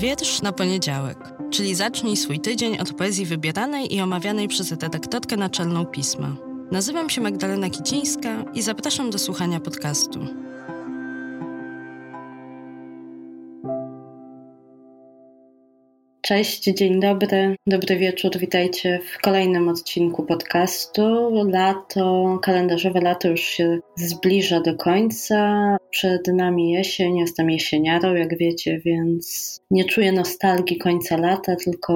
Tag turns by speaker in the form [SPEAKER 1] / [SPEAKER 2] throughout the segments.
[SPEAKER 1] Wiersz na poniedziałek, czyli zacznij swój tydzień od poezji wybieranej i omawianej przez redaktorkę naczelną pisma. Nazywam się Magdalena Kicińska i zapraszam do słuchania podcastu. Cześć, dzień dobry, dobry wieczór, witajcie w kolejnym odcinku podcastu. Lato, kalendarzowe lato już się zbliża do końca. Przed nami jesień, jestem jesieniarą, jak wiecie, więc nie czuję nostalgii końca lata, tylko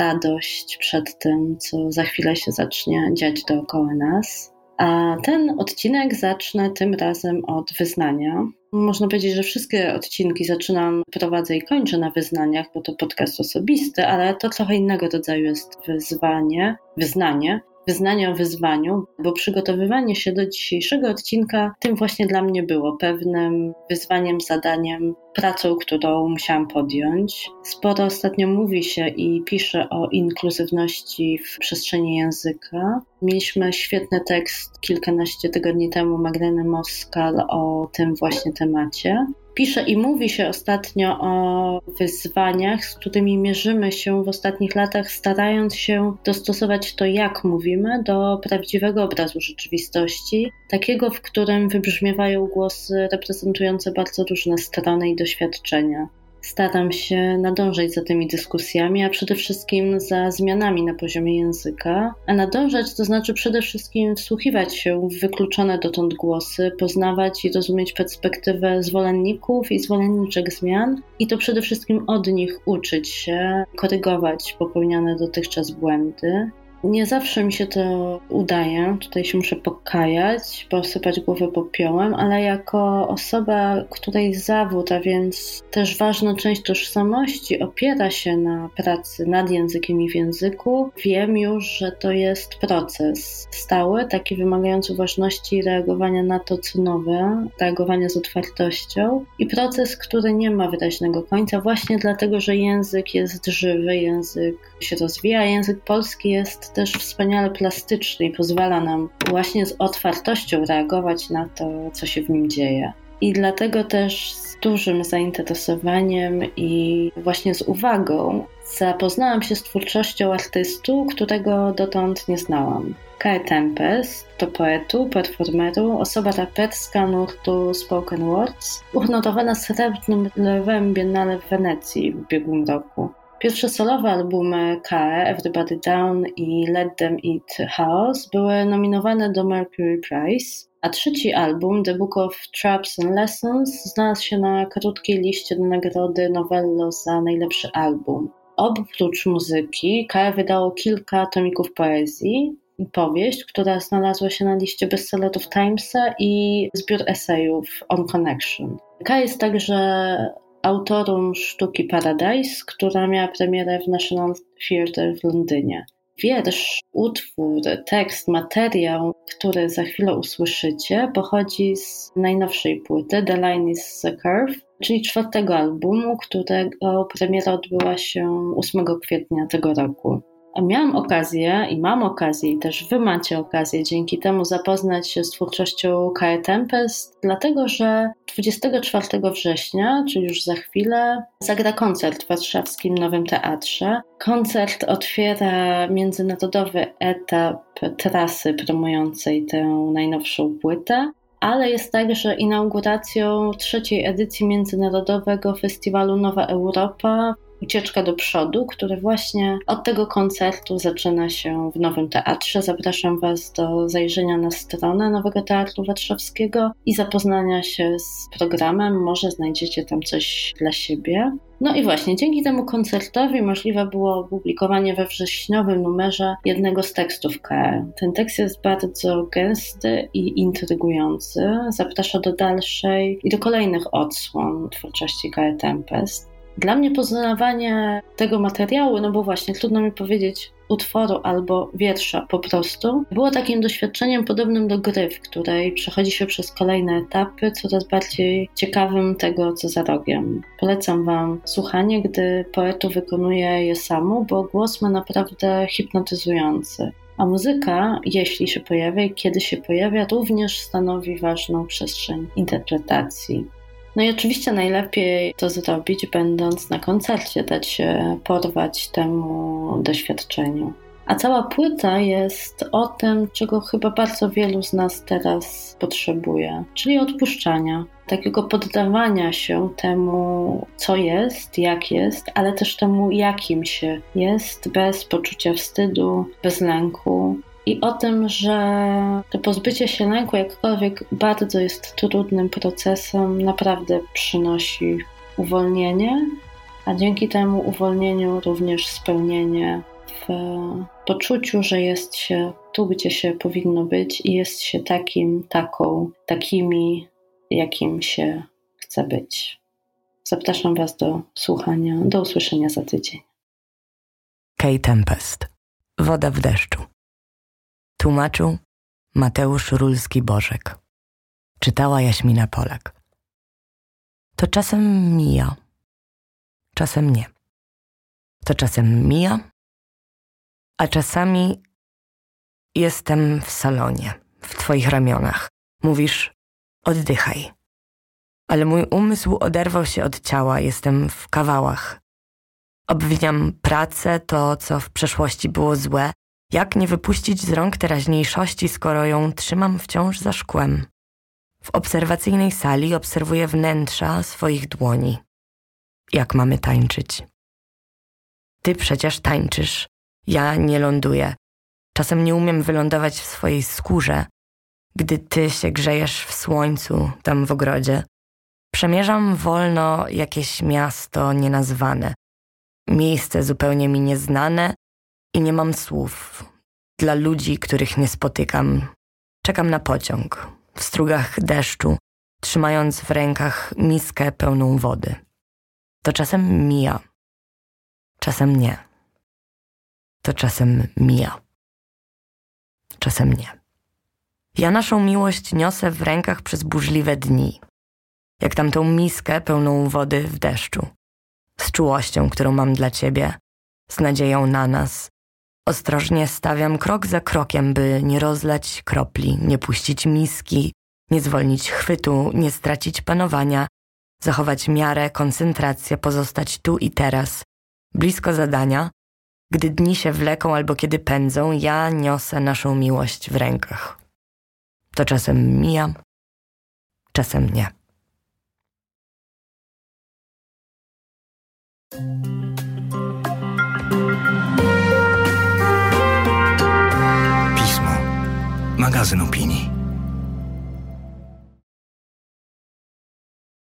[SPEAKER 1] radość przed tym, co za chwilę się zacznie dziać dookoła nas. A ten odcinek zacznę tym razem od wyznania. Można powiedzieć, że wszystkie odcinki zaczynam, prowadzę i kończę na wyznaniach, bo to podcast osobisty, ale to trochę innego rodzaju jest wyzwanie, wyznanie, wyznanie o wyzwaniu, bo przygotowywanie się do dzisiejszego odcinka tym właśnie dla mnie było pewnym wyzwaniem, zadaniem, pracą, którą musiałam podjąć. Sporo ostatnio mówi się i pisze o inkluzywności w przestrzeni języka. Mieliśmy świetny tekst kilkanaście tygodni temu Magdaleny Moskal o tym właśnie temacie. Pisze i mówi się ostatnio o wyzwaniach, z którymi mierzymy się w ostatnich latach, starając się dostosować to, jak mówimy, do prawdziwego obrazu rzeczywistości, takiego, w którym wybrzmiewają głosy reprezentujące bardzo różne strony i doświadczenia. Staram się nadążać za tymi dyskusjami, a przede wszystkim za zmianami na poziomie języka. A nadążać to znaczy przede wszystkim wsłuchiwać się w wykluczone dotąd głosy, poznawać i rozumieć perspektywę zwolenników i zwolenniczek zmian, i to przede wszystkim od nich uczyć się, korygować popełniane dotychczas błędy. Nie zawsze mi się to udaje, tutaj się muszę pokajać, posypać głowę popiołem, ale jako osoba, której zawód, a więc też ważna część tożsamości opiera się na pracy nad językiem i w języku, wiem już, że to jest proces stały, taki wymagający uważności i reagowania na to, co nowe, reagowania z otwartością i proces, który nie ma wyraźnego końca, właśnie dlatego, że język jest żywy, język się rozwija, język polski jest też wspaniale plastyczny i pozwala nam właśnie z otwartością reagować na to, co się w nim dzieje. I dlatego też z dużym zainteresowaniem i właśnie z uwagą zapoznałam się z twórczością artystu, którego dotąd nie znałam. Kae Tempest to poetu, performeru, osoba raperska nurtu spoken words, uhonorowana srebrnym lewem Biennale w Wenecji w ubiegłym roku. Pierwsze solowe albumy KE, Everybody Down i Let Them Eat House były nominowane do Mercury Prize, a trzeci album, The Book of Traps and Lessons, znalazł się na krótkiej liście do nagrody Novello za najlepszy album. Oprócz muzyki, KE wydało kilka tomików poezji, powieść, która znalazła się na liście bestsellerów Timesa i zbiór esejów On Connection. K jest także autorom sztuki Paradise, która miała premierę w National Theatre w Londynie. Wiersz, utwór, tekst, materiał, który za chwilę usłyszycie, pochodzi z najnowszej płyty The Line is the Curve, czyli czwartego albumu, którego premiera odbyła się 8 kwietnia tego roku. Miałam okazję i mam okazję, i też Wy macie okazję dzięki temu zapoznać się z twórczością Kae Tempest, dlatego że 24 września, czyli już za chwilę, zagra koncert w warszawskim Nowym Teatrze. Koncert otwiera międzynarodowy etap trasy promującej tę najnowszą płytę ale jest także inauguracją trzeciej edycji Międzynarodowego Festiwalu Nowa Europa Ucieczka do przodu, który właśnie od tego koncertu zaczyna się w Nowym Teatrze. Zapraszam Was do zajrzenia na stronę Nowego Teatru Warszawskiego i zapoznania się z programem. Może znajdziecie tam coś dla siebie. No i właśnie, dzięki temu koncertowi możliwe było opublikowanie we wrześniowym numerze jednego z tekstów KE. Ten tekst jest bardzo gęsty i intrygujący. Zaprasza do dalszej i do kolejnych odsłon twórczości KE Tempest. Dla mnie poznawanie tego materiału, no bo właśnie trudno mi powiedzieć utworu albo wiersza po prostu, było takim doświadczeniem podobnym do gry, w której przechodzi się przez kolejne etapy, coraz bardziej ciekawym tego, co za rogiem. Polecam Wam słuchanie, gdy poetu wykonuje je samo, bo głos ma naprawdę hipnotyzujący. A muzyka, jeśli się pojawia i kiedy się pojawia, również stanowi ważną przestrzeń interpretacji. No i oczywiście najlepiej to zrobić, będąc na koncercie, dać się porwać temu doświadczeniu. A cała płyta jest o tym, czego chyba bardzo wielu z nas teraz potrzebuje, czyli odpuszczania, takiego poddawania się temu, co jest, jak jest, ale też temu, jakim się jest, bez poczucia wstydu, bez lęku. I o tym, że to pozbycie się lęku, jakkolwiek bardzo jest trudnym procesem, naprawdę przynosi uwolnienie, a dzięki temu uwolnieniu również spełnienie w poczuciu, że jest się tu, gdzie się powinno być i jest się takim, taką, takimi, jakim się chce być. Zapraszam Was do słuchania, do usłyszenia za tydzień.
[SPEAKER 2] Kay Tempest. Woda w deszczu. Tłumaczył Mateusz Rulski-Bożek. Czytała Jaśmina Polak. To czasem mija, czasem nie. To czasem mija, a czasami jestem w salonie, w twoich ramionach. Mówisz, oddychaj. Ale mój umysł oderwał się od ciała, jestem w kawałach. Obwiniam pracę, to co w przeszłości było złe. Jak nie wypuścić z rąk teraźniejszości, skoro ją trzymam wciąż za szkłem? W obserwacyjnej sali obserwuję wnętrza swoich dłoni. Jak mamy tańczyć? Ty przecież tańczysz, ja nie ląduję. Czasem nie umiem wylądować w swojej skórze, gdy ty się grzejesz w słońcu tam w ogrodzie. Przemierzam wolno jakieś miasto nienazwane, miejsce zupełnie mi nieznane i nie mam słów. Dla ludzi, których nie spotykam, czekam na pociąg, w strugach deszczu, trzymając w rękach miskę pełną wody. To czasem mija, czasem nie to czasem mija. Czasem nie. Ja naszą miłość niosę w rękach przez burzliwe dni, jak tamtą miskę pełną wody w deszczu, z czułością, którą mam dla ciebie, z nadzieją na nas. Ostrożnie stawiam krok za krokiem, by nie rozlać kropli, nie puścić miski, nie zwolnić chwytu, nie stracić panowania, zachować miarę, koncentrację, pozostać tu i teraz, blisko zadania, gdy dni się wleką albo kiedy pędzą, ja niosę naszą miłość w rękach. To czasem mija, czasem nie.
[SPEAKER 3] Magazyn opinii.